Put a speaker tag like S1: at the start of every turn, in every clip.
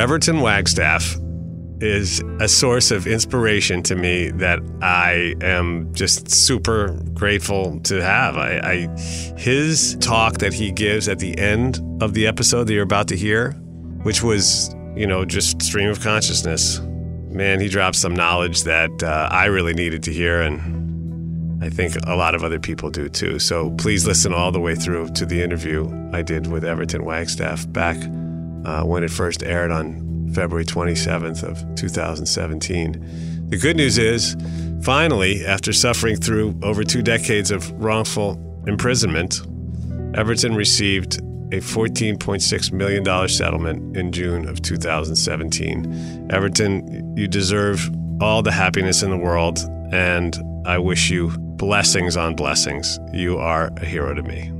S1: Everton Wagstaffe is a source of inspiration to me that I am just super grateful to have. I, I, his talk that he gives at the end of the episode that you're about to hear, which was you know just stream of consciousness. Man, he dropped some knowledge that uh, I really needed to hear, and I think a lot of other people do too. So please listen all the way through to the interview I did with Everton Wagstaffe back uh, when it first aired on February 27th of 2017. The good news is, finally, after suffering through over two decades of wrongful imprisonment, Everton received a $14.6 million settlement in June of 2017. Everton, you deserve all the happiness in the world, and I wish you blessings on blessings. You are a hero to me.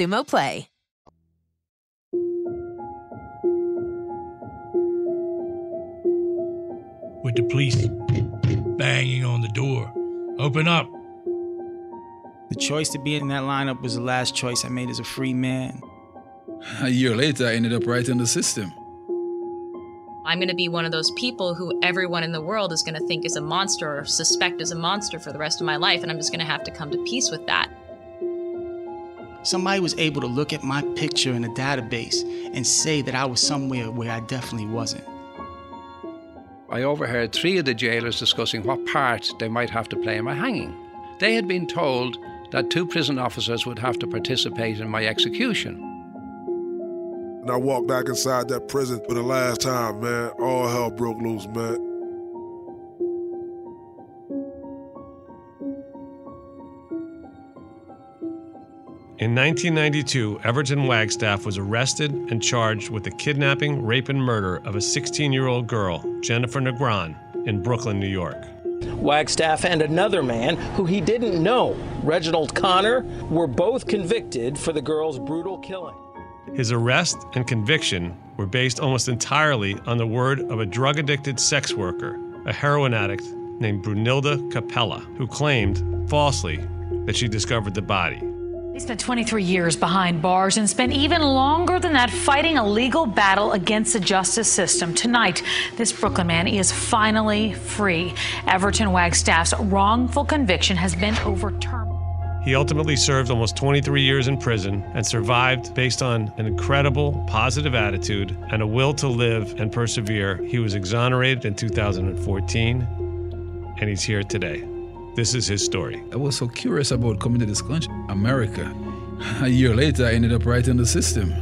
S2: Xumo Play.
S3: With the police banging on the door. Open up.
S4: The choice to be in that lineup was the last choice I made as a free man.
S5: A year later, I ended up right in the system.
S6: I'm going to be one of those people who everyone in the world is going to think is a monster or suspect is a monster for the rest of my life, and I'm just going to have to come to peace with that.
S4: Somebody was able to look at my picture in a database and say that I was somewhere where I definitely wasn't.
S7: I overheard three of the jailers discussing what part they might have to play in my hanging. They had been told that two prison officers would have to participate in my execution.
S8: And I walked back inside that prison for the last time, man. All hell broke loose, man.
S1: In 1992, Everton Wagstaffe was arrested and charged with the kidnapping, rape, and murder of a 16 year old girl, Jennifer Negron, in Brooklyn, New York.
S9: Wagstaffe and another man who he didn't know, Reginald Connor, were both convicted for the girl's brutal killing.
S1: His arrest and conviction were based almost entirely on the word of a drug addicted sex worker, a heroin addict named Brunilda Capella, who claimed, falsely, that she discovered the body.
S10: He spent 23 years behind bars and spent even longer than that fighting a legal battle against the justice system. Tonight, this Brooklyn man is finally free. Everton Wagstaffe's wrongful conviction has been overturned.
S1: He ultimately served almost 23 years in prison and survived based on an incredible positive attitude and a will to live and persevere. He was exonerated in 2014, and he's here today. This is his story.
S5: I was so curious about coming to this country, America. A year later, I ended up right in the system.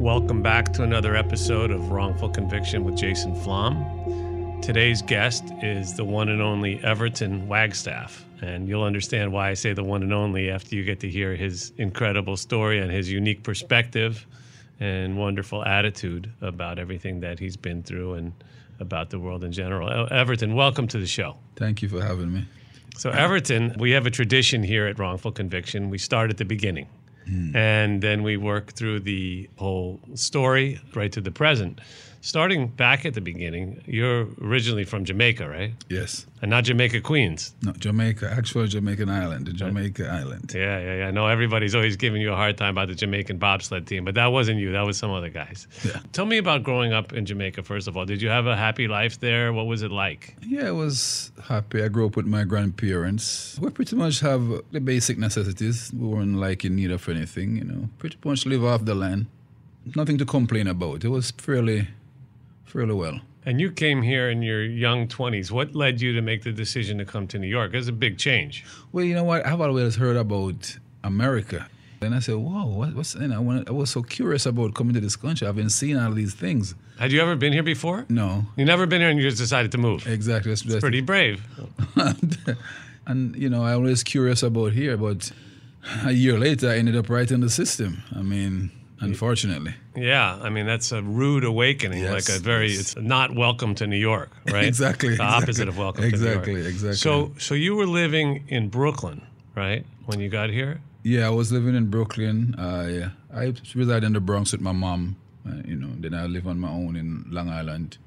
S1: Welcome back to another episode of Wrongful Conviction with Jason Flom. Today's guest is the one and only Everton Wagstaffe. And you'll understand why I say the one and only after you get to hear his incredible story and his unique perspective and wonderful attitude about everything that he's been through and about the world in general. Everton, welcome to the show.
S5: Thank you for having me.
S1: So, Everton, we have a tradition here at Wrongful Conviction. We start at the beginning. Mm. And then we work through the whole story right to the present. Starting back at the beginning, you're originally from Jamaica, right?
S5: Yes.
S1: And not Jamaica Queens.
S5: No, Jamaica, actual Jamaican island, the uh, Jamaica right. island.
S1: Yeah, yeah, yeah. I know everybody's always giving you a hard time about the Jamaican bobsled team, but that wasn't you. That was some other guys.
S5: Yeah.
S1: Tell me about growing up in Jamaica, first of all. Did you have a happy life there? What was it like?
S5: Yeah, it was happy. I grew up with my grandparents. We pretty much have the basic necessities. We weren't like in need of anything, you know. Pretty much live off the land. Nothing to complain about. It was fairly fairly well.
S1: And you came here in your young 20s. What led you to make the decision to come to New York? It's a big change.
S5: Well, you know what? I've always heard about America. And I said, whoa, what, what's, you know, I was so curious about coming to this country. I've been seeing all these things.
S1: Had you ever been here before?
S5: No.
S1: You never been here and you just decided to move?
S5: Exactly.
S1: That's, that's pretty brave.
S5: and, you know, I was curious about here, but a year later, I ended up right in the system. I mean, unfortunately.
S1: Yeah, I mean that's a rude awakening,
S5: yes,
S1: like a very
S5: yes.
S1: it's not welcome to New York, right?
S5: exactly.
S1: The
S5: exactly.
S1: opposite of welcome
S5: exactly,
S1: to New York.
S5: Exactly,
S1: So so you were living in Brooklyn, right? When you got here?
S5: Yeah, I was living in Brooklyn. Uh, yeah. I reside in the Bronx with my mom, uh, you know, then I live on my own in Long Island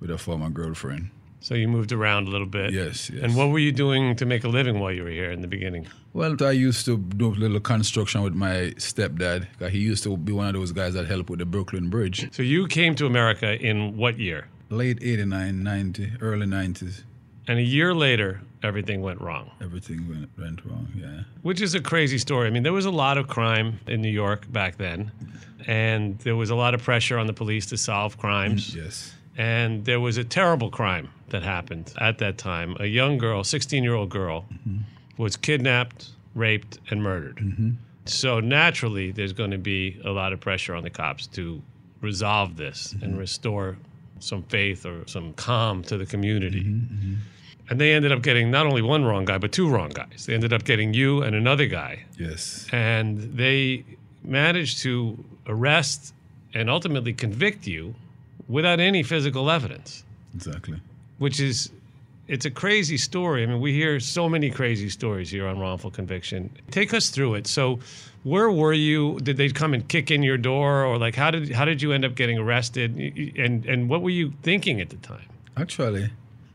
S5: with a former girlfriend.
S1: So you moved around a little bit.
S5: Yes, yes.
S1: And what were you doing to make a living while you were here in the beginning?
S5: Well, I used to do a little construction with my stepdad. He used to be one of those guys that helped with the Brooklyn Bridge.
S1: So you came to America in what year?
S5: Late 89, 90, early 90s.
S1: And a year later, everything went wrong.
S5: Everything went, went wrong, yeah.
S1: Which is a crazy story. I mean, there was a lot of crime in New York back then, and there was a lot of pressure on the police to solve crimes.
S5: Yes.
S1: And there was a terrible crime that happened at that time. A young girl, 16 year old girl, mm-hmm. was kidnapped, raped, and murdered.
S5: Mm-hmm.
S1: So naturally, there's going to be a lot of pressure on the cops to resolve this mm-hmm. and restore some faith or some calm to the community.
S5: Mm-hmm.
S1: And they ended up getting not only one wrong guy, but two wrong guys. They ended up getting you and another guy.
S5: Yes.
S1: And they managed to arrest and ultimately convict you without any physical evidence.
S5: Exactly.
S1: Which is, it's a crazy story. I mean, we hear so many crazy stories here on wrongful conviction. Take us through it. So, where were you? Did they come and kick in your door, or like how did how did you end up getting arrested? And and what were you thinking at the time?
S5: Actually,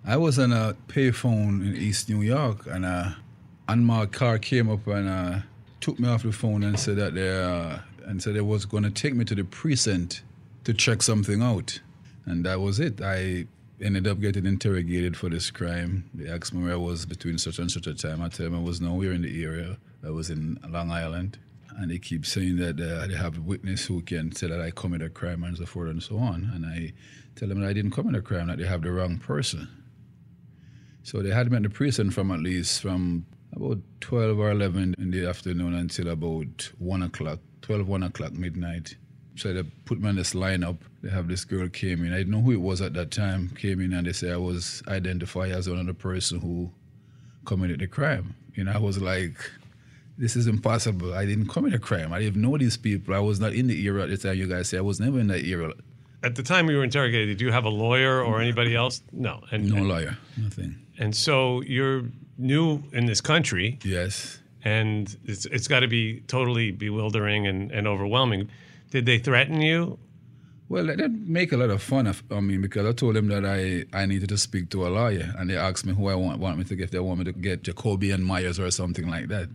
S5: I was on a payphone in East New York, and a unmarked car came up and uh, took me off the phone and said that they uh, and said they was going to take me to the precinct to check something out. And that was it. I ended up getting interrogated for this crime. They asked me where I was between such and such a time. I told them I was nowhere in the area. I was in Long Island. And they keep saying that uh, they have a witness who can say that I committed a crime and so forth and so on. And I tell them that I didn't commit a crime, that they have the wrong person. So they had me in the prison from at least from about 12 or 11 in the afternoon until about 1 o'clock, 12, 1 o'clock midnight. So they put me on this lineup. They have this girl came in. I didn't know who it was at that time. Came in and they say I was identified as one of the person who committed the crime. You know, I was like, this is impossible. I didn't commit a crime. I didn't know these people. I was not in the era at the time. You guys say I was never in that era.
S1: At the time you were interrogated, did you have a lawyer or anybody else? No.
S5: And, no and, lawyer. Nothing.
S1: And so you're new in this country.
S5: Yes.
S1: And it's it's got to be totally bewildering and, and overwhelming. Did they threaten you?
S5: Well, they did make a lot of fun of I mean because I told them that I, I needed to speak to a lawyer, and they asked me who I want want me to get. They want me to get Jacoby and Meyers or something like that.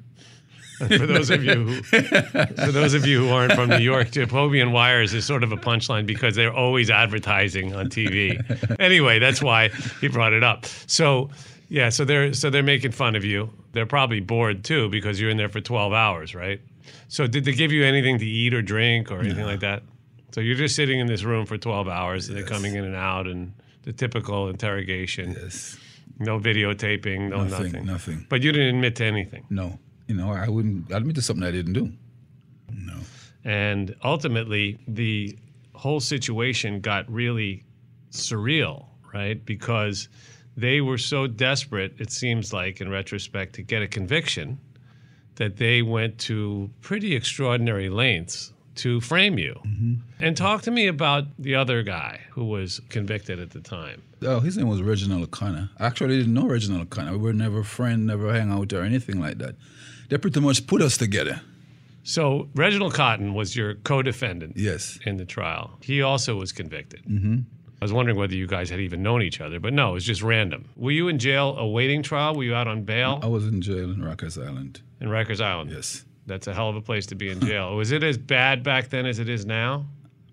S1: for those of you, who, for those of you who aren't from New York, Jacoby and Meyers is sort of a punchline because they're always advertising on TV. anyway, that's why he brought it up. So, yeah, so they're so they're making fun of you. They're probably bored too because you're in there for 12 hours, right? So did they give you anything to eat or drink or anything no. like that? So you're just sitting in this room for 12 hours. Yes. They're coming in and out and the typical interrogation.
S5: Yes.
S1: No videotaping, no
S5: Nothing,
S1: nothing.
S5: nothing.
S1: But you didn't admit to anything.
S5: No. You know, I wouldn't admit to something I didn't do. No.
S1: And ultimately, the whole situation got really surreal, right? Because they were so desperate, it seems like, in retrospect, to get a conviction that they went to pretty extraordinary lengths to frame you. And talk to me about the other guy who was convicted at the time.
S5: Oh, his name was Reginald O'Connor. I actually didn't know Reginald O'Connor. We were never friends, never hang out or anything like that. They pretty much put us together.
S1: So, Reginald Connor was your co defendant
S5: Yes.
S1: in the trial. He also was convicted.
S5: Mm-hmm.
S1: I was wondering whether you guys had even known each other, but no, it was just random. Were you in jail awaiting trial? Were you out on bail
S5: I was in jail in Rikers Island.
S1: in Rikers Island?
S5: Yes.
S1: That's a hell of a place to be in jail. was it as bad back then as it is now?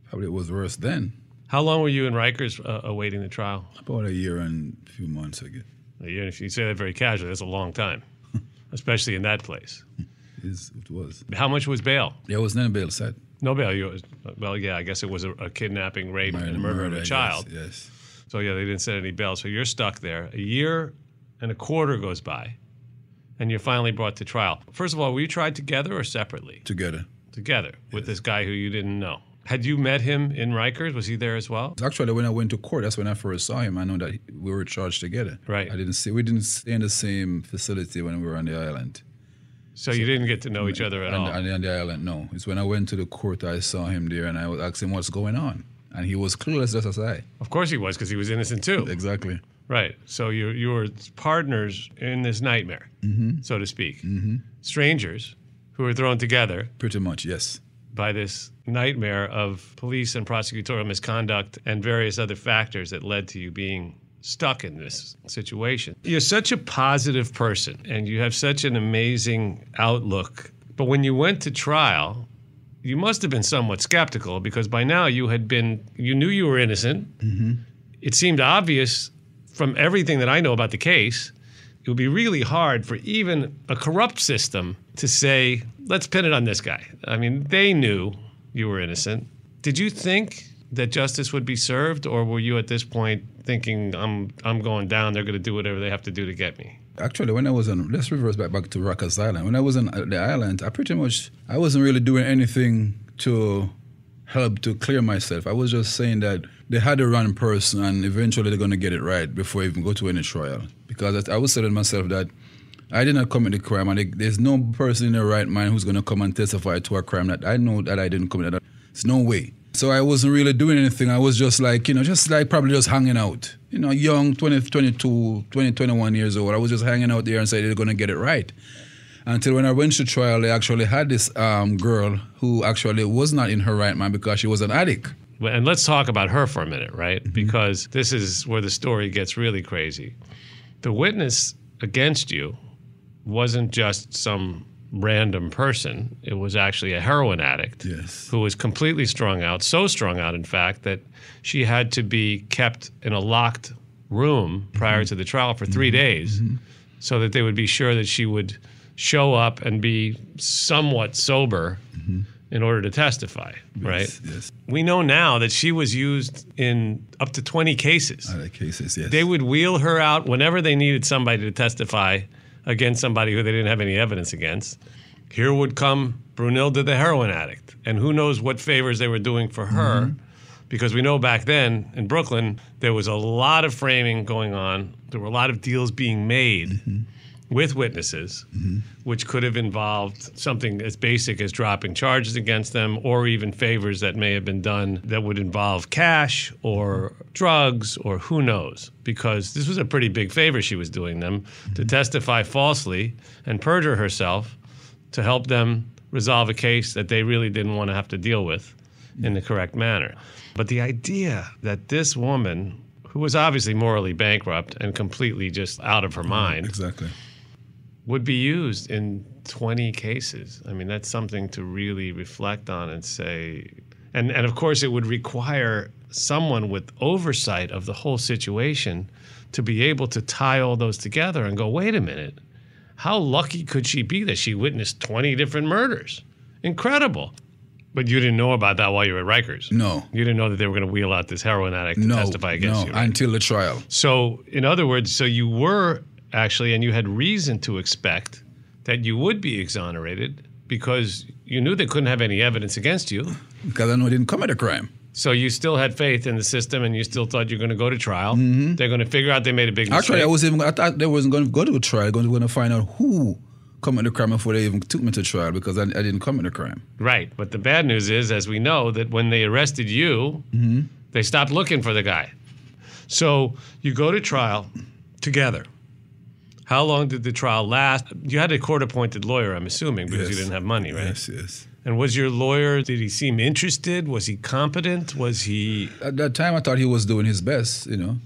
S5: Probably it was worse then.
S1: How long were you in Rikers uh, awaiting the trial?
S5: About a year and a few months ago.
S1: A year. If you say that very casually, that's a long time, especially in that place.
S5: Is it was.
S1: How much was bail?
S5: There was no bail set.
S1: No bail. You, well, yeah, I guess it was a, a kidnapping, rape, and murder, of a
S5: yes,
S1: child.
S5: Yes.
S1: So yeah, they didn't set any bail. So you're stuck there. A year and a quarter goes by, and you're finally brought to trial. First of all, were you tried together or separately?
S5: Together.
S1: Together with this guy who you didn't know. Had you met him in Rikers? Was he there as well?
S5: Actually, when I went to court, that's when I first saw him. I know that we were charged together.
S1: Right.
S5: I didn't see. We didn't stay in the same facility when we were on the island.
S1: So you didn't get to know each other at
S5: on,
S1: all.
S5: On, on the island, no. It's when I went to the court, I saw him there, and I was asking what's going on, and he was clueless just as I.
S1: Of course he was, because he was innocent too.
S5: Exactly.
S1: Right. So you you were partners in this nightmare,
S5: Mm-hmm.
S1: so to speak.
S5: Mm-hmm.
S1: Strangers who were thrown together
S5: Pretty much, yes.
S1: by this nightmare of police and prosecutorial misconduct and various other factors that led to you being stuck in this situation. You're such a positive person and you have such an amazing outlook. But when you went to trial, you must have been somewhat skeptical because by now you had been, you knew you were innocent. Mm-hmm. It seemed obvious from everything that I know about the case. It would be really hard for even a corrupt system to say, let's pin it on this guy. I mean, they knew you were innocent. Did you think that justice would be served, or were you at this point thinking, I'm, I'm going down, they're going to do whatever they have to do to get me?
S5: Actually, when I was on, let's reverse back back to Rikers Island. When I was on uh, the island, I pretty much I wasn't really doing anything to help to clear myself. I was just saying that they had a wrong person, and eventually they're going to get it right before I even go to any trial. Because I was telling myself that I did not commit the crime, and there's no person in their right mind who's going to come and testify to a crime that I know that I didn't commit. That There's no way. So I wasn't really doing anything. I was just like, you know, just like probably just hanging out. You know, young, 20, 22, 20, 21 years old. I was just hanging out there and said they're going to get it right. Until when I went to trial, they actually had this um, girl who actually was not in her right mind because she was an addict.
S1: Well, And let's talk about her for a minute, right?
S5: Mm-hmm.
S1: Because this is where the story gets really crazy. The witness against you wasn't just some random person, it was actually a heroin addict
S5: Yes.
S1: who was completely strung out, so strung out, in fact, that she had to be kept in a locked room prior
S5: Mm-hmm.
S1: to the trial for 3 days so that they would be sure that she would show up and be somewhat sober in order to testify, right?
S5: Mm-hmm. Yes.
S1: We know now that she was used in up to 20 cases.
S5: Other cases, yes.
S1: They would wheel her out whenever they needed somebody to testify against somebody who they didn't have any evidence against. Here would come Brunilda, the heroin addict, and who knows what favors they were doing for her, mm-hmm. because we know back then in Brooklyn there was a lot of framing going on. There were a lot of deals being made mm-hmm. With witnesses, mm-hmm. which could have involved something as basic as dropping charges against them, or even favors that may have been done that would involve cash or drugs or who knows. Because this was a pretty big favor she was doing them to mm-hmm. testify falsely and perjure herself to help them resolve a case that they really didn't want to have to deal with in the correct manner. But the idea that this woman, who was obviously morally bankrupt and completely just out of her mm-hmm. mind,
S5: Exactly.
S1: Would be used in 20 cases. I mean, that's something to really reflect on and say. And, and of course, it would require someone with oversight of the whole situation to be able to tie all those together and go, wait a minute, how lucky could she be that she witnessed 20 different murders? Incredible. But you didn't know about that while you were at Rikers.
S5: No.
S1: You didn't know that they were going to wheel out this heroin addict to
S5: No,
S1: testify against
S5: no,
S1: you. right?
S5: until the trial.
S1: So, in other words, so you were actually, and you had reason to expect that you would be exonerated because you knew they couldn't have any evidence against you.
S5: Because I know I didn't commit a crime.
S1: So you still had faith in the system, and you still thought you're going to go to trial. Mm-hmm. They're going to figure out they made a big mistake.
S5: Actually, I was even I thought they wasn't going to go to a trial. They were going to find out who committed the crime before they even took me to trial because I, I didn't commit a crime.
S1: Right. But the bad news is, as we know, that when they arrested you, mm-hmm. they stopped looking for the guy. So you go to trial together. How long did the trial last? You had a court appointed lawyer, I'm assuming, because you didn't have money, right?
S5: Yes, yes.
S1: And was your lawyer, did he seem interested? Was he competent? Was he.
S5: At that time, I thought he was doing his best, you know,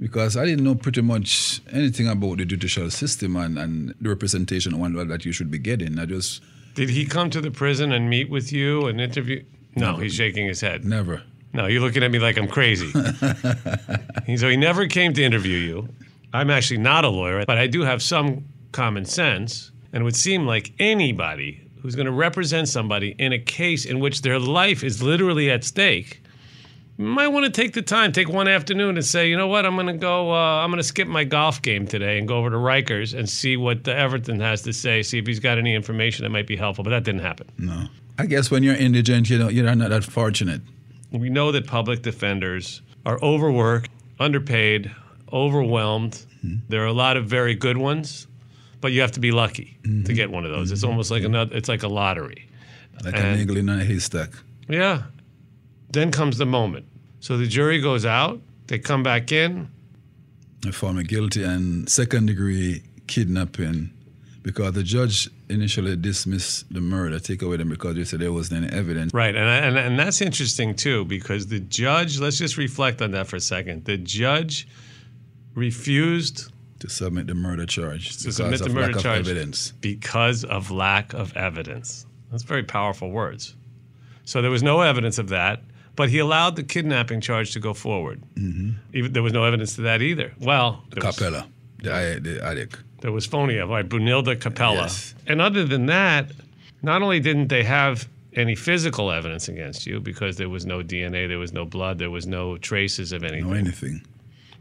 S5: because I didn't know pretty much anything about the judicial system and, and the representation one that you should be getting. I just
S1: Did he come to the prison and meet with you and interview? No, he's shaking his head.
S5: never.
S1: No, you're looking at me like I'm crazy. So he never came to interview you. I'm actually not a lawyer, but I do have some common sense. And it would seem like anybody who's going to represent somebody in a case in which their life is literally at stake might want to take the time, take one afternoon and say, you know what, I'm going to go, uh, I'm going to skip my golf game today and go over to Rikers and see what the Everton has to say, see if he's got any information that might be helpful. But that didn't happen.
S5: No. I guess when you're indigent, you know, you're not that fortunate.
S1: We know that public defenders are overworked, underpaid, overwhelmed. Mm-hmm. There are a lot of very good ones, but you have to be lucky to mm-hmm. get one of those. It's mm-hmm. almost like another. It's like a lottery.
S5: Like a
S1: And-
S5: needle in a haystack.
S1: Yeah. Then comes the moment. So the jury goes out. They come back in.
S5: I found me guilty and second degree kidnapping because the judge initially dismissed the murder, take away them because they said there wasn't any evidence.
S1: Right, and, and and that's interesting too because the judge. Let's just reflect on that for a second. The judge refused
S5: to submit the murder charge
S1: to
S5: because
S1: submit
S5: of
S1: the murder
S5: lack of
S1: charge
S5: evidence.
S1: because of lack of evidence. That's very powerful words. So there was no evidence of that, but he allowed the kidnapping charge to go forward.
S5: Mm-hmm.
S1: Even there was no evidence to that either. Well,
S5: The
S1: there was-
S5: Capella, the, the addict.
S1: there was phony, of right? Brunilda Capella.
S5: Yes.
S1: And other than that, not only didn't they have any physical evidence against you because there was no DNA, there was no blood, there was no traces of anything,
S5: No anything.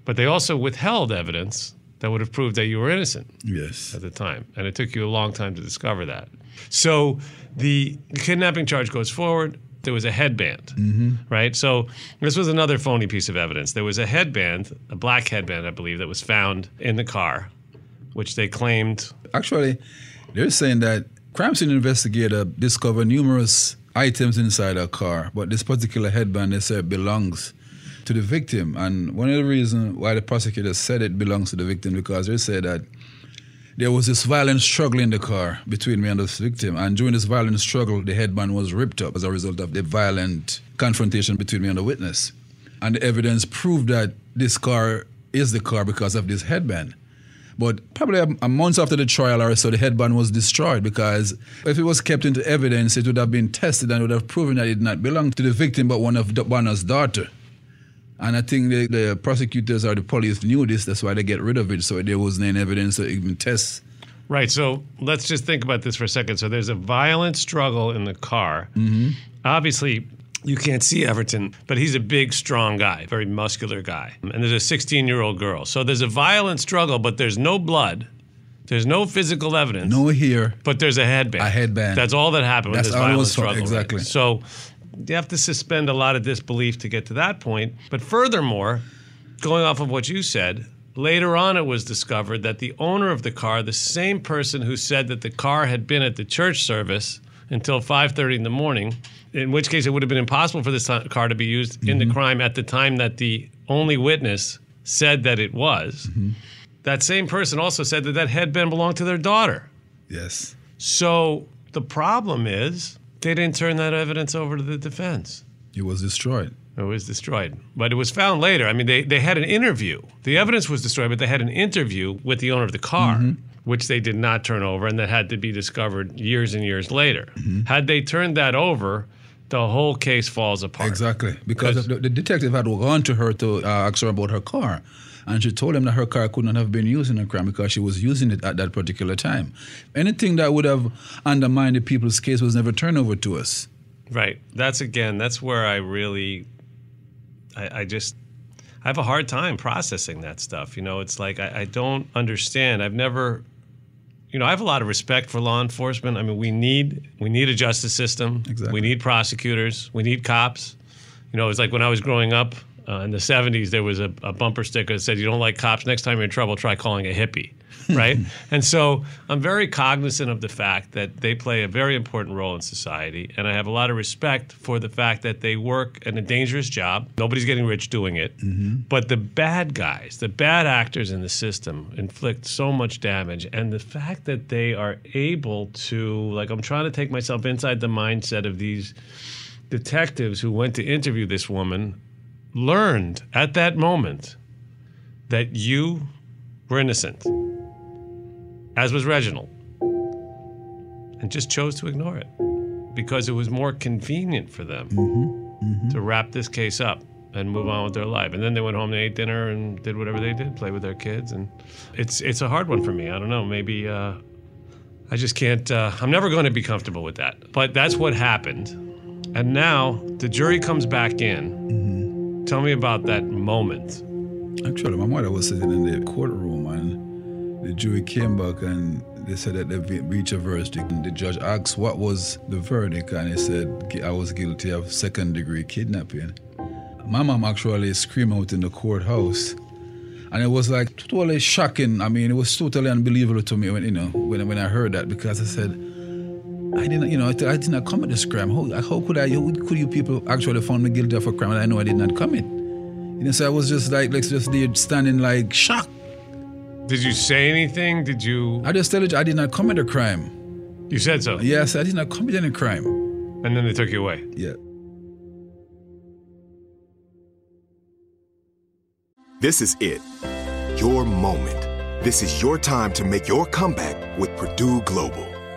S1: But they also withheld evidence that would have proved that you were innocent
S5: Yes.
S1: at the time. And it took you a long time to discover that. So the kidnapping charge goes forward. There was a headband, mm-hmm. right? So this was another phony piece of evidence. There was a headband, a black headband, I believe, that was found in the car, which they claimed
S5: Actually, they're saying that crime scene investigator discovered numerous items inside a car, but this particular headband they said belongs to the victim. And one of the reasons why the prosecutor said it belongs to the victim because they said that there was this violent struggle in the car between me and the victim. And during this violent struggle, the headband was ripped up as a result of the violent confrontation between me and the witness. And the evidence proved that this car is the car because of this headband. But probably a, a month after the trial or so, the headband was destroyed because if it was kept into evidence, it would have been tested and would have proven that it did not belong to the victim but one of Bonner's daughter. And I think the, the prosecutors or the police knew this, that's why they get rid of it, so there wasn't any evidence to even test.
S1: Right. So let's just think about this for a second. So there's a violent struggle in the car.
S5: Mm-hmm.
S1: Obviously, you can't see Everton, but he's a big, strong guy, very muscular guy. And there's a 16 year old girl. So there's a violent struggle, but there's no blood. There's no physical evidence.
S5: No here.
S1: But there's a headband.
S5: A headband.
S1: That's all that happened
S5: That's
S1: with this
S5: all
S1: violent struggle. right?
S5: exactly.
S1: So you have to suspend a lot of disbelief to get to that point. But furthermore, going off of what you said, later on it was discovered that the owner of the car, the same person who said that the car had been at the church service until 5:30 in the morning, in which case it would have been impossible for this car to be used in the mm-hmm. crime at the time that the only witness said that it was. Mm-hmm. That same person also said that that headband belonged to their daughter.
S5: Yes.
S1: So the problem is they didn't turn that evidence over to the defense.
S5: It was destroyed.
S1: It was destroyed. But it was found later. I mean, they, they had an interview. The evidence was destroyed, but they had an interview with the owner of the car, which they did not turn over, and that had to be discovered years and years later. Had they turned that over, the whole case falls apart.
S5: Exactly. Because the, the detective had gone to her to uh, ask her about her car. And she told him that her car could not have been used in a crime because she was using it at that particular time. Anything that would have undermined the people's case was never turned over to us.
S1: Right. That's again. That's where I really, I, I just, I have a hard time processing that stuff. You know, it's like I, I don't understand. I've never, you know, I have a lot of respect for law enforcement. I mean, we need we need a justice system.
S5: Exactly.
S1: We need prosecutors. We need cops. You know, it's like when I was growing up uh, in the '70s, there was a, a bumper sticker that said, "You don't like cops? Next time you're in trouble, try calling a hippie." right? and so I'm very cognizant of the fact that they play a very important role in society, and I have a lot of respect for the fact that they work in a dangerous job. Nobody's getting rich doing it, but the bad guys, the bad actors in the system, inflict so much damage, and the fact that they are able to, like, I'm trying to take myself inside the mindset of these detectives who went to interview this woman, learned at that moment that you were innocent as was Reginald, and just chose to ignore it because it was more convenient for them to wrap this case up and move on with their life. And then they went home, they ate dinner, and did whatever they did, play with their kids. And it's it's a hard one for me. I don't know. Maybe uh, I just can't. Uh, I'm never going to be comfortable with that. But that's what happened. And now the jury comes back in. Tell me about that moment.
S5: Actually, my mother was sitting in the courtroom and the jury came back and they said that they reached a verdict. And the judge asked what was the verdict, and he said I was guilty of second degree kidnapping. My mom actually screamed out in the courthouse. And it was like totally shocking. I mean, it was totally unbelievable to me when you know when, when I heard that because I said, I didn't, you know, I did not commit this crime. How, how could I? How could you people actually find me guilty of a crime that I know I did not commit? You know, so I was just like, like just there standing like shocked.
S1: Did you say anything? Did you?
S5: I just tell you, I did not commit a crime.
S1: You said so.
S5: Yes, I did not commit any crime.
S1: And then they took you away.
S5: Yeah.
S11: This is it. Your moment. This is your time to make your comeback with Purdue Global.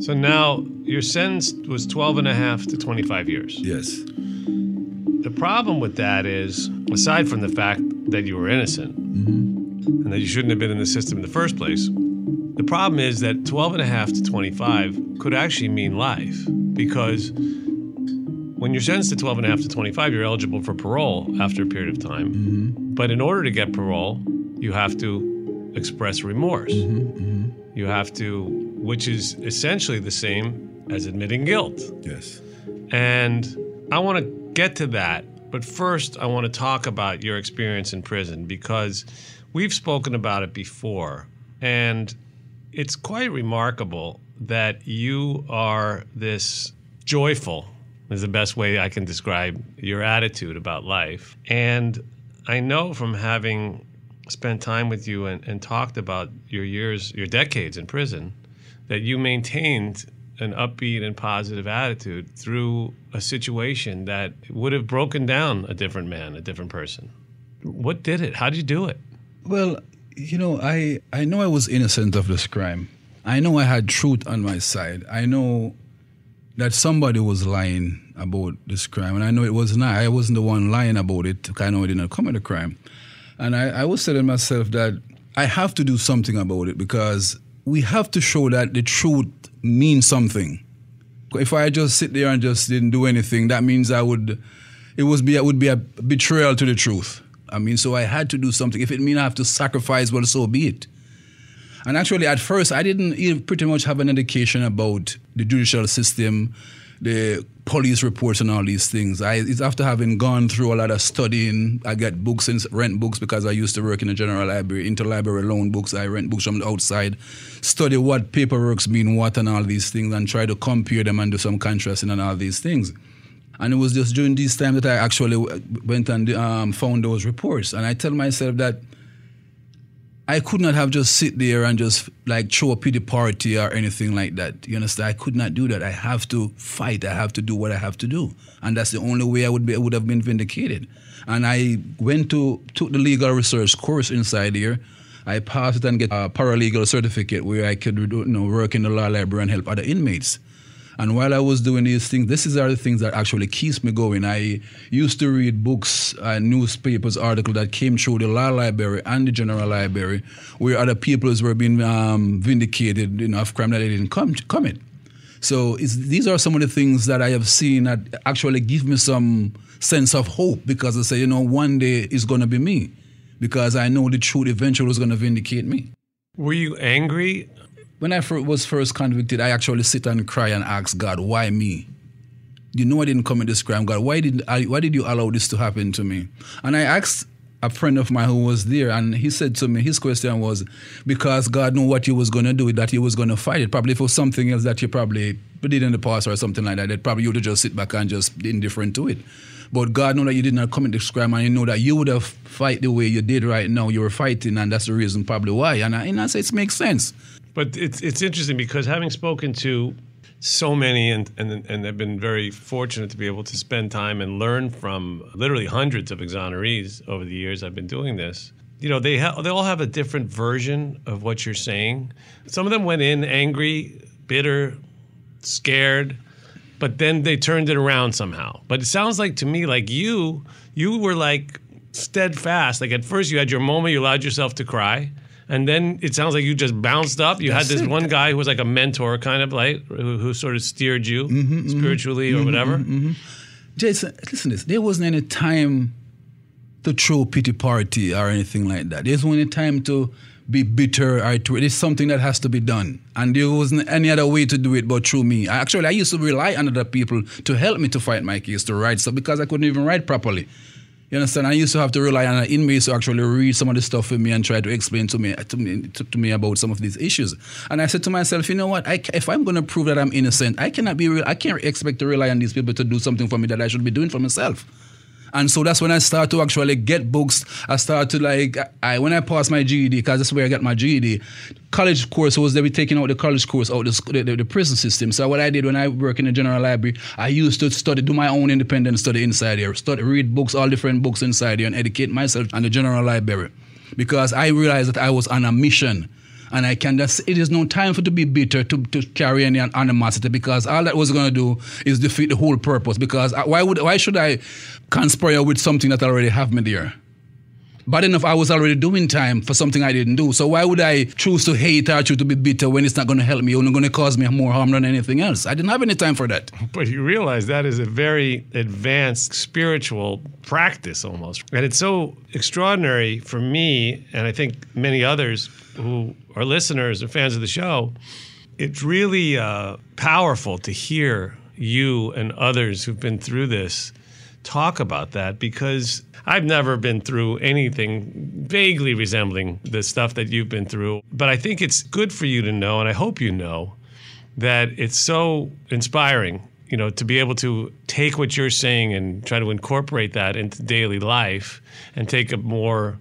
S1: So now your sentence was 12 and a half to 25 years.
S5: Yes.
S1: The problem with that is, aside from the fact that you were innocent mm-hmm. and that you shouldn't have been in the system in the first place, the problem is that 12 and a half to 25 could actually mean life because when you're sentenced to 12 and a half to 25, you're eligible for parole after a period of time. Mm-hmm. But in order to get parole, you have to express remorse. Mm-hmm. You have to, which is essentially the same as admitting guilt.
S5: Yes.
S1: And I want to get to that. But first, I want to talk about your experience in prison because we've spoken about it before. And it's quite remarkable that you are this joyful, is the best way I can describe your attitude about life. And I know from having spent time with you and, and talked about your years, your decades in prison, that you maintained an upbeat and positive attitude through a situation that would have broken down a different man, a different person. What did it? How did you do it?
S5: Well, you know, I, I know I was innocent of this crime. I know I had truth on my side. I know that somebody was lying about this crime, and I know it was not. I wasn't the one lying about it. I know I did not commit a crime. And I, I was telling myself that I have to do something about it because we have to show that the truth means something. If I just sit there and just didn't do anything, that means I would, it was be, it would be a betrayal to the truth. I mean, so I had to do something. If it means I have to sacrifice, well, so be it. And actually, at first, I didn't even pretty much have an education about the judicial system, the police reports, and all these things. I, it's after having gone through a lot of studying. I get books and rent books because I used to work in a general library, interlibrary loan books. I rent books from the outside, study what paperworks mean what and all these things, and try to compare them and do some contrasting and all these things. And it was just during this time that I actually went and um, found those reports. And I tell myself that I could not have just sit there and just like throw a pity party or anything like that. You understand? I could not do that. I have to fight. I have to do what I have to do, and that's the only way I would be I would have been vindicated. And I went to took the legal research course inside here. I passed it and get a paralegal certificate where I could you know, work in the law library and help other inmates. And while I was doing these things, this is are the things that actually keeps me going. I used to read books, uh, newspapers, articles that came through the law library and the general library, where other peoples were being um, vindicated, you know, of crime that they didn't com- commit. So these are some of the things that I have seen that actually give me some sense of hope because I say, you know, one day it's going to be me because I know the truth eventually is going to vindicate me.
S1: Were you angry
S5: when I was first convicted, I actually sit and cry and ask God, why me? You know I didn't commit this crime, God. Why did I, why did you allow this to happen to me? And I asked a friend of mine who was there, and he said to me, his question was, because God knew what you was going to do, that he was going to fight it. Probably for something else that you probably did in the past or something like that, that probably you would have just sit back and just indifferent to it. But God knew that you did not commit this crime, and you know that you would have fight the way you did right now. You were fighting, and that's the reason probably why. And I, and I say it makes sense.
S1: But it's it's interesting because having spoken to so many and and and have been very fortunate to be able to spend time and learn from literally hundreds of exonerees over the years I've been doing this. You know, they ha- they all have a different version of what you're saying. Some of them went in angry, bitter, scared, but then they turned it around somehow. But it sounds like to me like you you were like steadfast. Like at first you had your moment, you allowed yourself to cry and then it sounds like you just bounced up. You
S5: That's
S1: had this
S5: it.
S1: one guy who was like a mentor, kind of like who, who sort of steered you
S5: Mm-hmm, mm-hmm.
S1: spiritually or mm-hmm, whatever.
S5: Mm-hmm, Jason, listen to this. There wasn't any time to throw pity party or anything like that. There's only time to be bitter or to, it's something that has to be done. And there wasn't any other way to do it but through me. Actually, I used to rely on other people to help me to fight my case, to write stuff, because I couldn't even write properly. You understand? I used to have to rely on inmates to actually read some of the stuff for me and try to explain to me to me, to, to me about some of these issues. And I said to myself, you know what? I, if I'm going to prove that I'm innocent, I cannot be real. I can't expect to rely on these people to do something for me that I should be doing for myself. And so that's when I start to actually get books. I start to like, I when I pass my GED, because that's where I got my GED, college course was they were taking out the college course out the, the, the prison system. So what I did when I work in the general library, I used to study, do my own independent study inside here, study, read books, all different books inside here, and educate myself in the general library, because I realized that I was on a mission and I can just, it is no time for to be bitter, to, to carry any animosity, because all that was going to do is defeat the whole purpose. Because uh, why would, why should I conspire with something that already have me there? Bad enough, I was already doing time for something I didn't do. So why would I choose to hate or choose to be bitter when it's not going to help me not going to cause me more harm than anything else? I didn't have any time for that.
S1: But you realize that is a very advanced spiritual practice almost. And it's so extraordinary for me, and I think many others who are listeners and fans of the show. It's really uh, powerful to hear you and others who've been through this talk about that because I've never been through anything vaguely resembling the stuff that you've been through. But I think it's good for you to know, and I hope you know, that it's so inspiring, you know, to be able to take what you're saying and try to incorporate that into daily life and take a more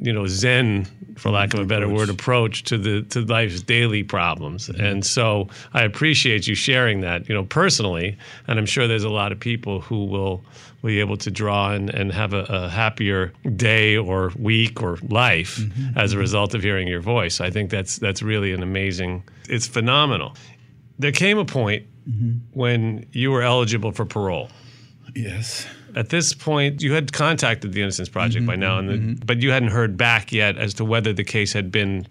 S1: you know zen for lack of a better word approach to the to life's daily problems. Mm-hmm. and so i appreciate you sharing that you know personally and i'm sure there's a lot of people who will be able to draw and, and have a, a happier day or week or life mm-hmm. as a result of hearing your voice. I think that's that's really an amazing it's phenomenal. There came a point mm-hmm. when you were eligible for parole.
S5: Yes
S1: at this point, you had contacted the Innocence Project mm-hmm, by now, the, mm-hmm. but you hadn't heard back yet as to whether the case had been,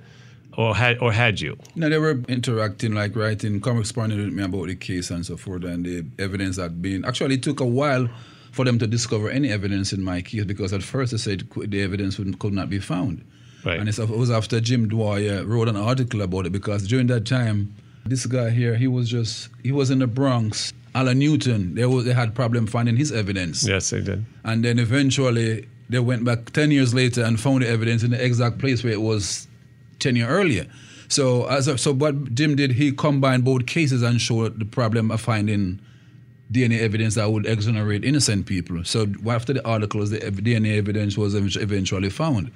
S1: or had, or had you?
S5: No, they were interacting, like writing, corresponding with me about the case and so forth, and the evidence had been. Actually, it took a while for them to discover any evidence in my case because at first they said the evidence could not be found.
S1: Right.
S5: And it was after Jim Dwyer wrote an article about it because during that time, this guy here, he was just, he was in the Bronx Alan Newton, they, was, they had problem finding his evidence.
S1: Yes, they did.
S5: And then eventually they went back 10 years later and found the evidence in the exact place where it was 10 years earlier. So, as a, so what Jim did, he combined both cases and showed the problem of finding DNA evidence that would exonerate innocent people. So after the articles, the DNA evidence was eventually found.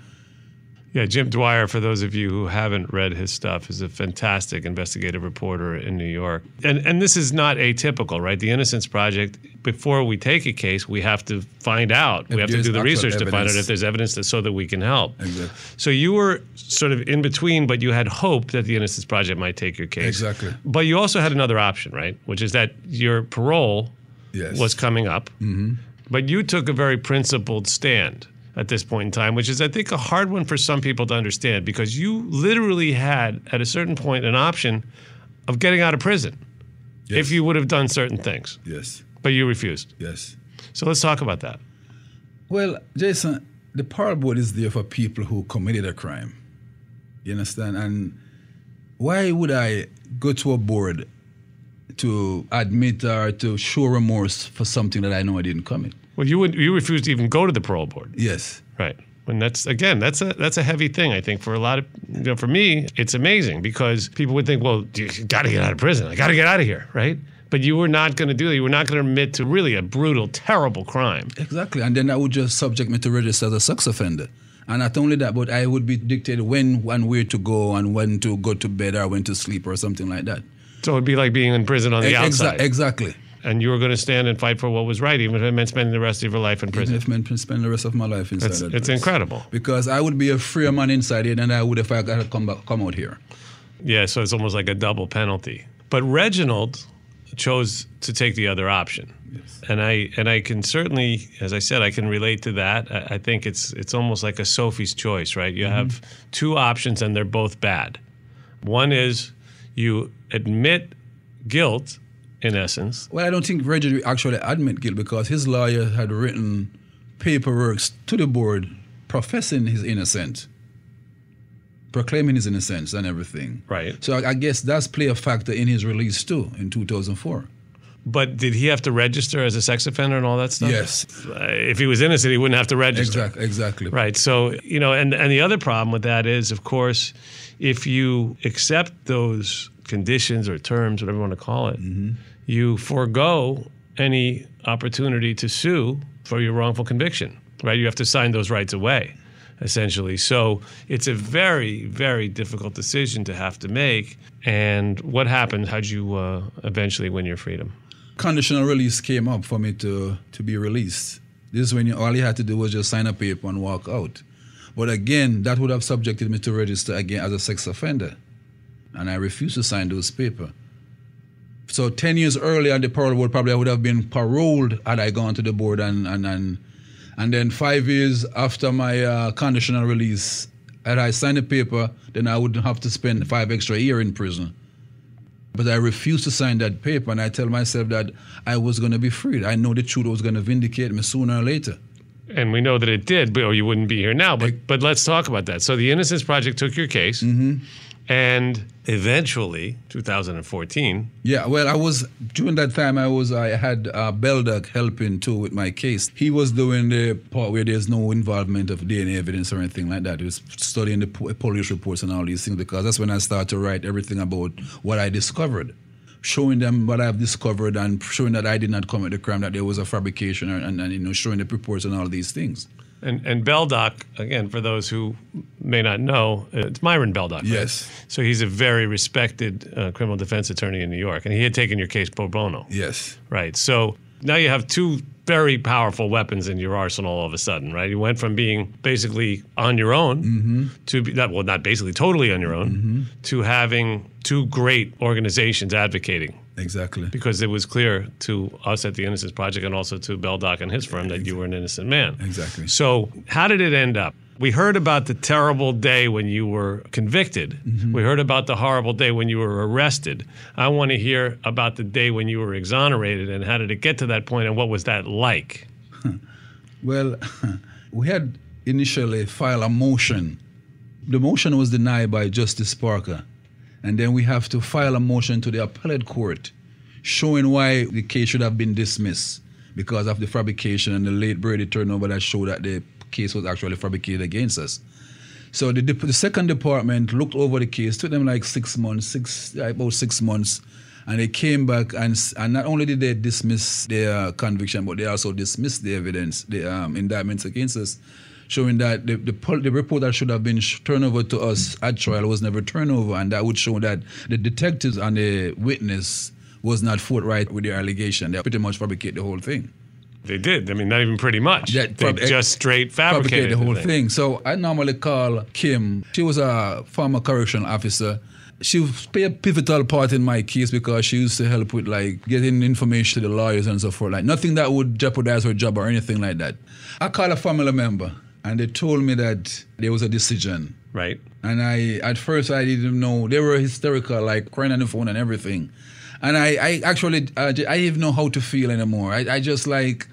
S1: Yeah, Jim Dwyer, for those of you who haven't read his stuff, is a fantastic investigative reporter in New York. And and this is not atypical, right? The Innocence Project, before we take a case, we have to find out. If we have to do the research to find out if there's evidence to, so that we can help.
S5: Exactly.
S1: So you were sort of in between, but you had hope that the Innocence Project might take your case.
S5: Exactly.
S1: But you also had another option, right? Which is that your parole
S5: yes.
S1: was coming up.
S5: Mm-hmm.
S1: But you took a very principled stand at this point in time, which is, I think, a hard one for some people to understand because you literally had, at a certain point, an option of getting out of prison yes. if you would have done certain things.
S5: Yes.
S1: But you refused.
S5: Yes.
S1: So let's talk about that.
S5: Well, Jason, the parole board is there for people who committed a crime. You understand? And why would I go to a board to admit or to show remorse for something that I know I didn't commit?
S1: Well, you would you refuse to even go to the parole board.
S5: Yes.
S1: Right. And that's again, that's a that's a heavy thing. I think for a lot of you know, for me, it's amazing because people would think, well, you got to get out of prison. I got to get out of here, right? But you were not going to do that. You were not going to admit to really a brutal, terrible crime.
S5: Exactly, and then that would just subject me to register as a sex offender. And not only that, but I would be dictated when and where to go and when to go to bed or when to sleep or something like that.
S1: So it'd be like being in prison on the Exa- outside.
S5: Exactly
S1: and you were going to stand and fight for what was right, even if it meant spending the rest of your life in prison.
S5: Even if it meant spending the rest of my life inside.
S1: It's,
S5: it's
S1: incredible.
S5: Because I would be a freer man inside it than I would if I got to come back, come out here.
S1: Yeah, so it's almost like a double penalty. But Reginald chose to take the other option.
S5: Yes.
S1: And I and I can certainly, as I said, I can relate to that. I, I think it's it's almost like a Sophie's choice, right? You mm-hmm. have two options and they're both bad. One is you admit guilt in essence.
S5: Well, I don't think Reggie actually admit guilt because his lawyer had written paperwork to the board professing his innocence, proclaiming his innocence and everything.
S1: Right.
S5: So I, I guess that's play a factor in his release too in 2004.
S1: But did he have to register as a sex offender and all that stuff?
S5: Yes.
S1: Uh, if he was innocent, he wouldn't have to register.
S5: Exactly. Exactly.
S1: Right. So you know, and and the other problem with that is, of course, if you accept those conditions or terms, whatever you want to call it,
S5: mm-hmm
S1: you forego any opportunity to sue for your wrongful conviction, right? You have to sign those rights away, essentially. So it's a very, very difficult decision to have to make. And what happened? How'd you uh, eventually win your freedom?
S5: Conditional release came up for me to, to be released. This is when you, all you had to do was just sign a paper and walk out. But again, that would have subjected me to register again as a sex offender. And I refused to sign those papers. So 10 years earlier, the parole board probably I would have been paroled had I gone to the board. And, and, and, and then five years after my uh, conditional release, had I signed the paper, then I wouldn't have to spend five extra year in prison. But I refused to sign that paper, and I tell myself that I was going to be freed. I know the truth was going to vindicate me sooner or later.
S1: And we know that it did, but or you wouldn't be here now. But but let's talk about that. So the Innocence Project took your case,
S5: Mm-hmm.
S1: And eventually, 2014.
S5: Yeah, well, I was during that time. I was I had uh, Beldock helping too with my case. He was doing the part where there's no involvement of DNA evidence or anything like that. He was studying the police reports and all these things because that's when I started to write everything about what I discovered, showing them what I've discovered and showing that I did not commit the crime, that there was a fabrication, and, and, and you know showing the reports and all these things.
S1: And and Beldock, again, for those who may not know, it's Myron Beldock. right?
S5: Yes.
S1: So he's a very respected uh, criminal defense attorney in New York, and he had taken your case pro bono.
S5: Yes.
S1: Right. So now you have two very powerful weapons in your arsenal all of a sudden, right? You went from being basically on your own
S5: Mm-hmm.
S1: to be, not, well, not basically totally on your own, to having two great organizations advocating.
S5: Exactly.
S1: Because it was clear to us at the Innocence Project and also to Beldock and his firm that you were an innocent man.
S5: Exactly.
S1: So, how did it end up? We heard about the terrible day when you were convicted.
S5: Mm-hmm.
S1: We heard about the horrible day when you were arrested. I want to hear about the day when you were exonerated and how did it get to that point and what was that like?
S5: Well, we had initially filed a motion. The motion was denied by Justice Parker. And then we have to file a motion to the appellate court showing why the case should have been dismissed because of the fabrication and the late Brady turnover that showed that the case was actually fabricated against us. So the, the second department looked over the case, took them like six months, six about six months, and they came back and and not only did they dismiss their conviction, but they also dismissed the evidence, the um, indictments against us, showing that the the, the report that should have been turned over to us at trial was never turned over, and that would show that the detectives and the witness was not forthright with their allegation. They pretty much fabricate the whole thing.
S1: They did. I mean, not even pretty much.
S5: Yeah,
S1: they just straight fabricated,
S5: the whole thing. So I normally call Kim. She was a former correctional officer. She played a pivotal part in my case because she used to help with like getting information to the lawyers and so forth. Like nothing that would jeopardize her job or anything like that. I called a family member and they told me that there was a decision.
S1: Right.
S5: And I at first I didn't know. They were hysterical, like crying on the phone and everything. And I, I actually uh, I didn't even know how to feel anymore. I, I just like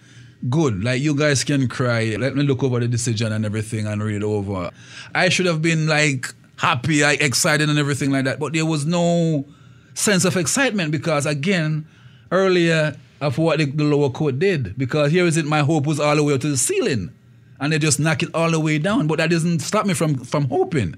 S5: good. Like you guys can cry. Let me look over the decision and everything and read over. I should have been like happy, like excited and everything like that. But there was no sense of excitement because again, earlier of what the, the lower court did. Because here is it, my hope was all the way up to the ceiling. And they just knock it all the way down. But that doesn't stop me from from hoping.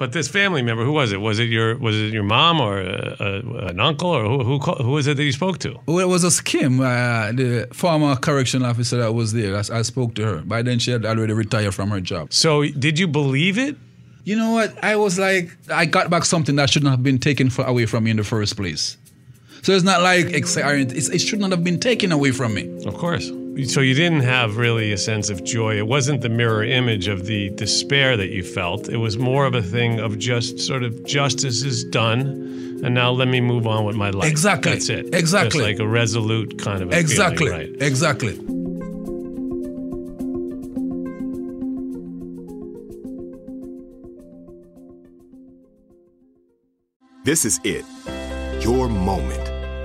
S1: But this family member, who was it? Was it your was it your mom or uh, uh, an uncle or who who, who was it that you spoke to?
S5: Well, it was a Kim, uh, the former correction officer that was there. I, I spoke to her. By then, she had already retired from her job.
S1: So, did you believe it?
S5: You know what? I was like, I got back something that shouldn't have been taken for, away from me in the first place. So it's not like. It's, it should not have been taken away from me.
S1: Of course. So you didn't have really a sense of joy. It wasn't the mirror image of the despair that you felt. It was more of a thing of just sort of justice is done, and now let me move on with my life.
S5: Exactly.
S1: That's it.
S5: Exactly.
S1: Just like a resolute kind of a
S5: Exactly.
S1: feeling, right?
S5: Exactly.
S11: This is it. Your moment.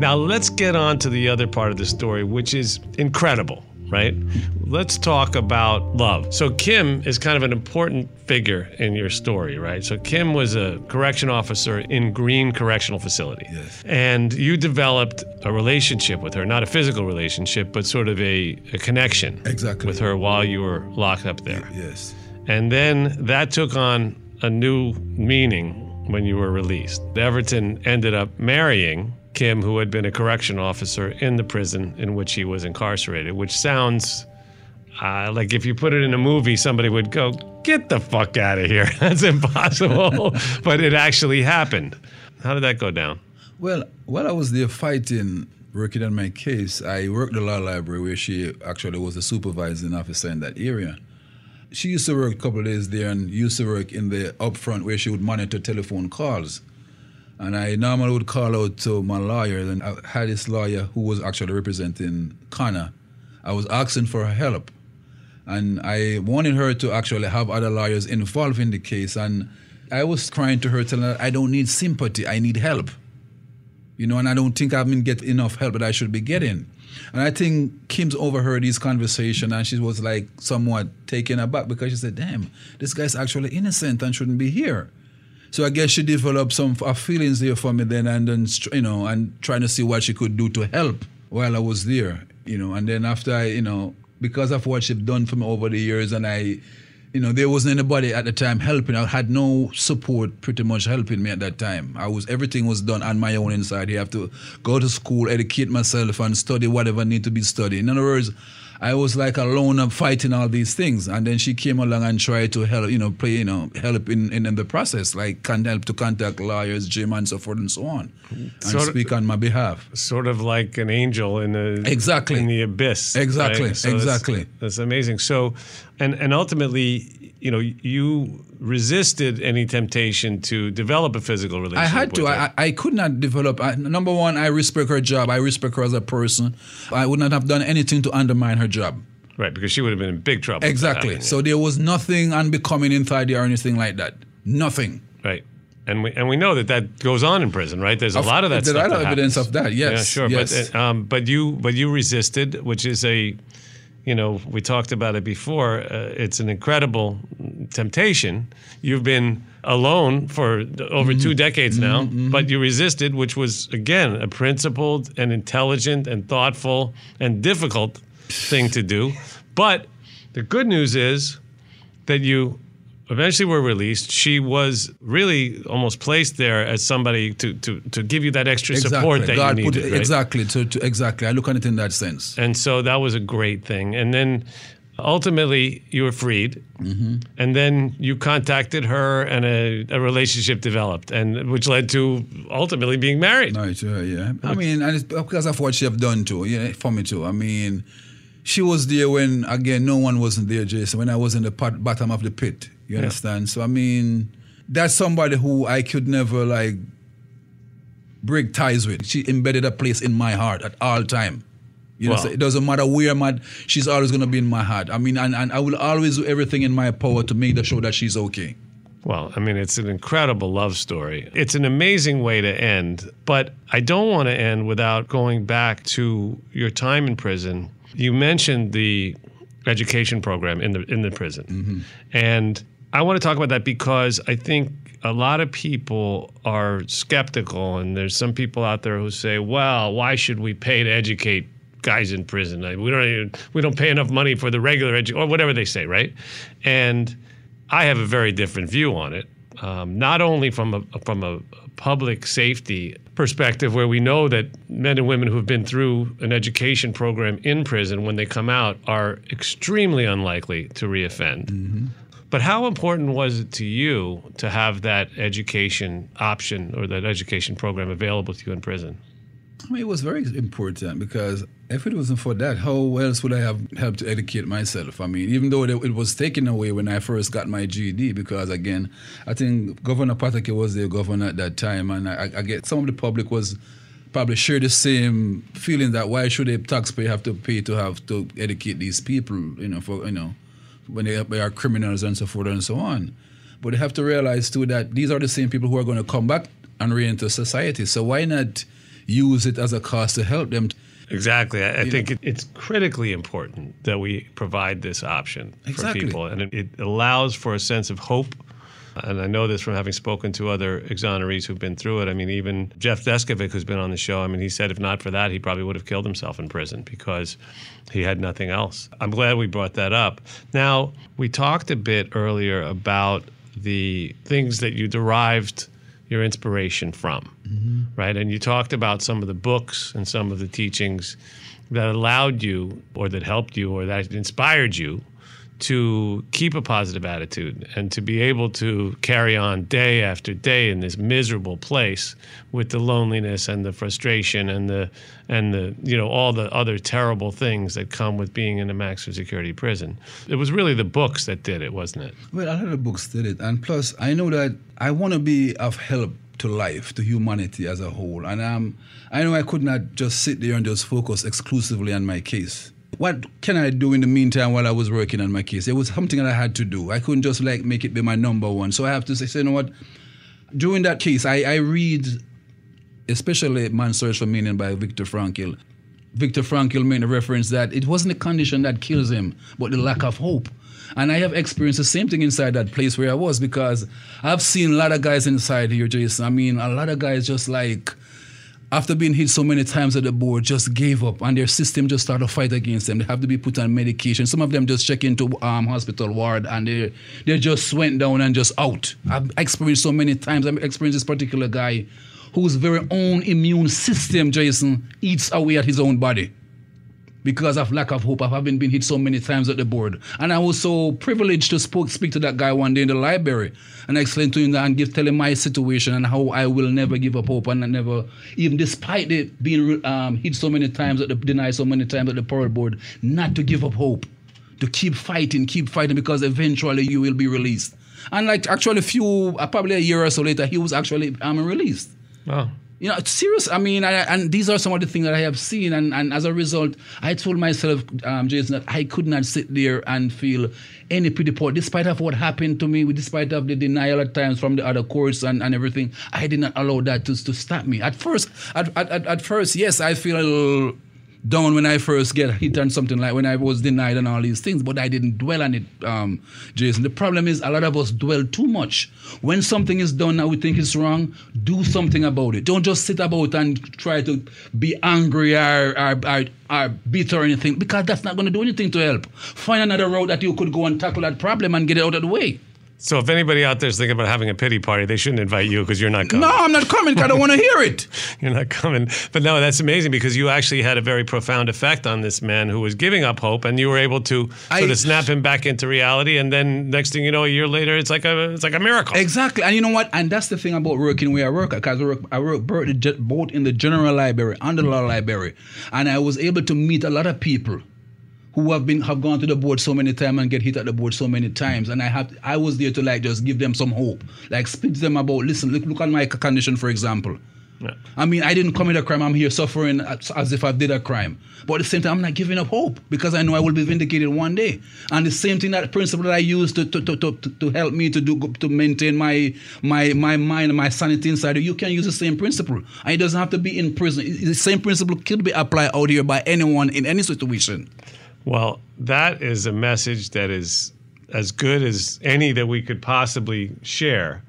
S1: Now, let's get on to the other part of the story, which is incredible, right? Let's talk about love. So, Kim is kind of an important figure in your story, right? So, Kim was a correction officer in Greene Correctional Facility.
S5: Yes.
S1: And you developed a relationship with her, not a physical relationship, but sort of a, a connection
S5: Exactly.
S1: with her while you were locked up there.
S5: Yes.
S1: And then that took on a new meaning when you were released. Everton ended up marrying Kim, who had been a correction officer in the prison in which he was incarcerated, which sounds uh, like if you put it in a movie, somebody would go, Get the fuck out of here. That's impossible. but it actually happened. How did that go down?
S5: Well, while I was there fighting, working on my case, I worked at the law library where she actually was a supervising officer in that area. She used to work a couple of days there and used to work in the upfront where she would monitor telephone calls. And I normally would call out to my lawyer, and I uh, had this lawyer who was actually representing Connor. I was asking for her help. And I wanted her to actually have other lawyers involved in the case. And I was crying to her, telling her, I don't need sympathy, I need help. You know, and I don't think I've been getting enough help that I should be getting. And I think Kim's overheard this conversation and she was like somewhat taken aback because she said, damn, this guy's actually innocent and shouldn't be here. So I guess she developed some feelings there for me then, and then you know, and trying to see what she could do to help while I was there, you know. And then after I, you know, because of what she'd done for me over the years, and I, you know, there wasn't anybody at the time helping. I had no support, pretty much helping me at that time. I was everything was done on my own inside. You have to go to school, educate myself, and study whatever I need to be studied. In other words. I was like alone and fighting all these things. And then she came along and tried to help, you know, play, you know, help in, in, in the process, like can help to contact lawyers, Jim, and so forth and so on, and
S1: Sort of-
S5: speak on my behalf.
S1: Sort of like an angel in the
S5: Exactly.
S1: in the abyss.
S5: Exactly,
S1: right? So that's-
S5: exactly.
S1: That's, amazing. So, and and ultimately, you know, you resisted any temptation to develop a physical relationship.
S5: I had to. I, I could not develop. I, number one, I respect her job. I respect her as a person. I would not have done anything to undermine her job.
S1: Right, because she would have been in big trouble.
S5: Exactly. So there was nothing unbecoming inside there or anything like that. Nothing.
S1: Right. And we and we know that that goes on in prison, right? There's a
S5: Of-
S1: lot of that.
S5: there's a
S1: stuff
S5: lot of evidence of that, yes,
S1: Yeah, sure.
S5: yes.
S1: But uh, um, but you but you resisted, which is a, you know, we talked about it before. Uh, it's an incredible temptation. You've been alone for over
S5: Mm-hmm.
S1: two decades now, but you resisted, which was again a principled and intelligent and thoughtful and difficult thing to do. But the good news is that you eventually were released. She was really almost placed there as somebody to to, to give you that extra support that
S5: God
S1: you needed. right?
S5: exactly to, to exactly. I look at it in that sense.
S1: And so that was a great thing. And then ultimately you were freed.
S5: Mm-hmm.
S1: And then you contacted her and a, a relationship developed and which led to ultimately being married.
S5: Right, yeah, yeah. I mean, and it's because of what she have done too, yeah, for me too. I mean, she was there when again no one wasn't there, Jason. When I was in the pot, bottom of the pit, you
S1: Yeah.
S5: understand? So I mean, that's somebody who I could never like break ties with. She embedded a place in my heart at all time. You know,
S1: Wow.
S5: so it doesn't matter where I'm at, she's always gonna be in my heart. I mean, and, and I will always do everything in my power to make sure that she's okay.
S1: Well, I mean, it's an incredible love story. It's an amazing way to end, but I don't want to end without going back to your time in prison. You mentioned the education program in the in the prison, mm-hmm. and I want to talk about that because I think a lot of people are skeptical, and there's some people out there who say, "Well, why should we pay to educate?" guys in prison we don't even, we don't pay enough money for the regular edu- or whatever they say right and I have a very different view on it. Um, not only from a from a public safety perspective, where we know that men and women who have been through an education program in prison, when they come out, are extremely unlikely to reoffend. But how important was it to you to have that education option or that education program available to you in prison?
S5: I mean, it was very important because if it wasn't for that, how else would I have helped to educate myself? I mean, even though it was taken away when I first got my GED, because again, I think Governor Pataki was the governor at that time, and I, I get some of the public was probably share the same feeling that why should a taxpayer have to pay to have to educate these people, you know, for you know, when they, they are criminals and so forth and so on. But they have to realize too that these are the same people who are going to come back and re-enter society. So why not use it as a cause to help them?
S1: Exactly. I, I think it, it's critically important that we provide this option for people, and it, it allows for a sense of hope. And I know this from having spoken to other exonerees who've been through it. I mean, even Jeff Deskovic, who's been on the show, I mean, he said if not for that, he probably would have killed himself in prison because he had nothing else. I'm glad we brought that up. Now, we talked a bit earlier about the things that you derived your inspiration from mm-hmm. right? And you talked about some of the books and some of the teachings that allowed you, or that helped you, or that inspired you to keep a positive attitude and to be able to carry on day after day in this miserable place with the loneliness and the frustration and the and the you know all the other terrible things that come with being in a maximum security prison. It was really the books that did it, wasn't it?
S5: Well, a lot of books did it, and plus, I know that I want to be of help to life, to humanity as a whole, and um, I know I could not just sit there and just focus exclusively on my case. What can I do in the meantime while I was working on my case? It was something that I had to do. I couldn't just like make it be my number one. So I have to say, you know what? During that case, I, I read, especially Man's Search for Meaning by Viktor Frankl. Viktor Frankl made a reference that it wasn't the condition that kills him, but the lack of hope. And I have experienced the same thing inside that place where I was because I've seen a lot of guys inside here, Jason. I mean, a lot of guys just like, after being hit so many times at the board, just gave up and their system just started to fight against them. They have to be put on medication. Some of them just check into um, hospital ward and they they just went down and just out. I've experienced so many times. I've experienced this particular guy whose very own immune system, Jason, eats away at his own body because of lack of hope. I haven't been hit so many times at the board. And I was so privileged to spoke, speak to that guy one day in the library and explain to him that and give, tell him my situation and how I will never give up hope and I never, even despite it being um, hit so many times, at the, denied so many times at the parole board, not to give up hope, to keep fighting, keep fighting because eventually you will be released. And like actually a few, uh, probably a year or so later, he was actually um, released.
S1: Wow.
S5: You know, it's serious. I mean, I, and these are some of the things that I have seen, and, and as a result, I told myself, um, Jason, that I could not sit there and feel any pity for, despite of what happened to me, despite of the denial at times from the other courts and, and everything. I did not allow that to, to stop me. At first, at, at, at first, yes, I feel a little down when I first get hit on something like when I was denied and all these things, but I didn't dwell on it, um, Jason. The problem is a lot of us dwell too much. When something is done that we think is wrong, do something about it. Don't just sit about and try to be angry or, or, or, or bitter or anything, because that's not going to do anything to help. Find another route that you could go and tackle that problem and get it out of the way.
S1: So if anybody out there is thinking about having a pity party, they shouldn't invite you because you're not coming.
S5: No, I'm not coming. I don't want to hear it.
S1: you're not coming. But no, that's amazing because you actually had a very profound effect on this man who was giving up hope, and you were able to I, sort of snap him back into reality. And then next thing you know, a year later, it's like a it's like a miracle.
S5: Exactly. And you know what? And that's the thing about working where I work because I work, I work both in the general library and the law library, and I was able to meet a lot of people who have been have gone to the board so many times and get hit at the board so many times and i have i was there to like just give them some hope like speak to them about listen look, look at my condition for example yeah. I mean, I didn't commit a crime. I'm here suffering as, as, if I did a crime. But at the same time, I'm not giving up hope because I know I will be vindicated one day. And the same thing, that principle that I use to, to, to, to, to help me to do to maintain my my my mind and my sanity inside, you can use the same principle. And it doesn't have to be in prison. The same principle could be applied out here by anyone in any situation.
S1: Well, that is a message that is as good as any that we could possibly share.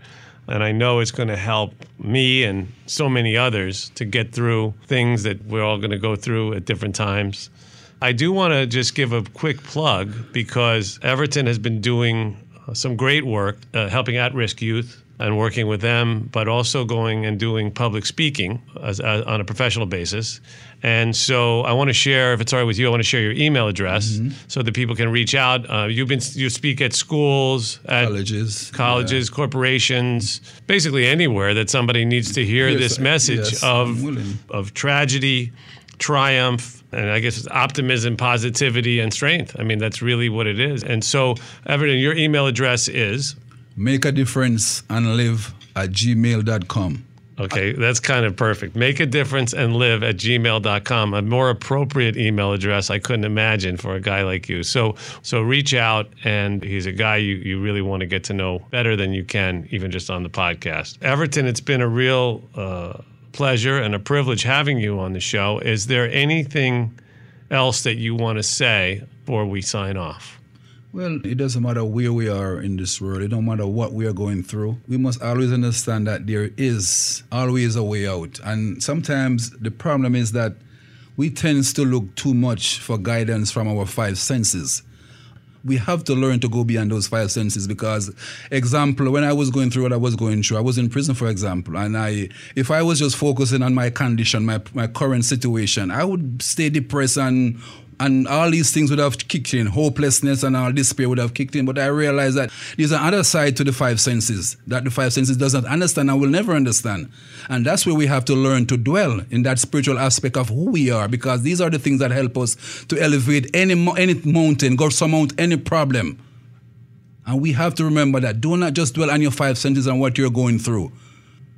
S1: And I know it's going to help me and so many others to get through things that we're all going to go through at different times. I do want to just give a quick plug because Everton has been doing some great work uh, helping at risk youth and working with them, but also going and doing public speaking as, as, on a professional basis. And so I want to share, if it's all right with you, I want to share your email address mm-hmm. so that people can reach out. Uh, you've been you speak at schools, at
S5: colleges,
S1: colleges, yeah. corporations, basically anywhere that somebody needs to hear yes, this message yes, of of tragedy, triumph, and I guess optimism, positivity, and strength. I mean, that's really what it is. And so, Everton, your email address is
S5: make a difference and live at gmail.com.
S1: Okay, that's kind of perfect. Make a difference and live at gmail.com. A more appropriate email address I couldn't imagine for a guy like you. So so reach out and he's a guy you, you really want to get to know better than you can even just on the podcast. Everton, it's been a real uh, pleasure and a privilege having you on the show. Is there anything else that you want to say before we sign off?
S5: Well, it doesn't matter where we are in this world. It don't matter what we are going through. We must always understand that there is always a way out. And sometimes the problem is that we tend to look too much for guidance from our five senses. We have to learn to go beyond those five senses because, example, when I was going through what I was going through, I was in prison, for example, and I, if I was just focusing on my condition, my my current situation, I would stay depressed and and all these things would have kicked in. Hopelessness and all despair would have kicked in. But I realized that there's another side to the five senses that the five senses does not understand and will never understand. And that's where we have to learn to dwell in that spiritual aspect of who we are, because these are the things that help us to elevate any any mountain, go surmount any problem. And we have to remember that. Do not just dwell on your five senses and what you're going through.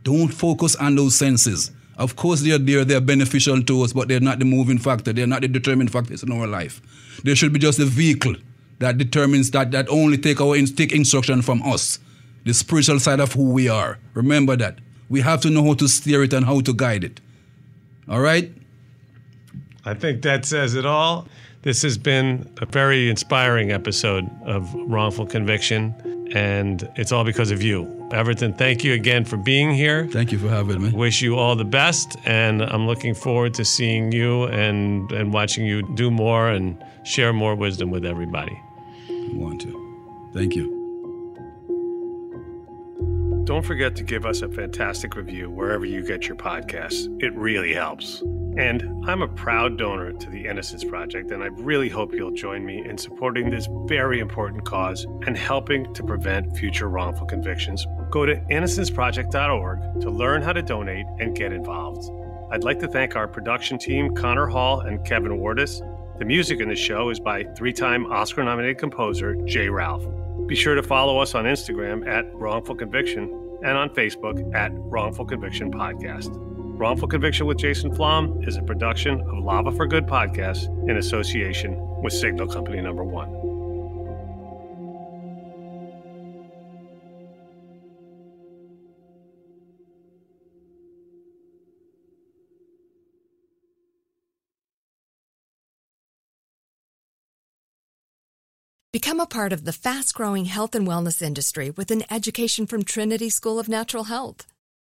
S5: Don't focus on those senses. Of course, they're there, they're beneficial to us, but they're not the moving factor. They're not the determining factors in our life. They should be just a vehicle that determines that, that only take our take instruction from us, the spiritual side of who we are. Remember that. We have to know how to steer it and how to guide it. All right?
S1: I think that says it all. This has been a very inspiring episode of Wrongful Conviction, and it's all because of you. Everton, thank you again for being here.
S5: Thank you for having me.
S1: Wish you all the best, and I'm looking forward to seeing you and, and watching you do more and share more wisdom with everybody.
S5: I want to. Thank you.
S1: Don't forget to give us a fantastic review wherever you get your podcasts. It really helps. And I'm a proud donor to the Innocence Project, and I really hope you'll join me in supporting this very important cause and helping to prevent future wrongful convictions. Go to innocenceproject.org to learn how to donate and get involved. I'd like to thank our production team, Connor Hall and Kevin Wardis. The music in the show is by three time Oscar nominated composer J. Ralph. Be sure to follow us on Instagram at Wrongful Conviction and on Facebook at Wrongful Conviction Podcast. Wrongful Conviction with Jason Flom is a production of Lava for Good podcast in association with Signal Company Number One.
S12: Become a part of the fast growing health and wellness industry with an education from Trinity School of Natural Health.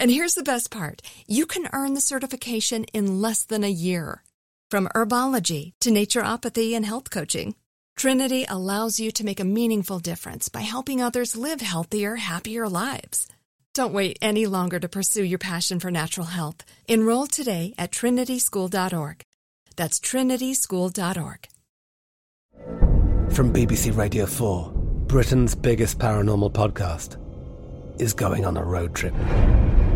S12: And here's the best part you can earn the certification in less than a year. From herbology to naturopathy and health coaching, Trinity allows you to make a meaningful difference by helping others live healthier, happier lives. Don't wait any longer to pursue your passion for natural health. Enroll today at trinityschool.org. That's trinityschool.org.
S13: From BBC Radio 4, Britain's biggest paranormal podcast is going on a road trip.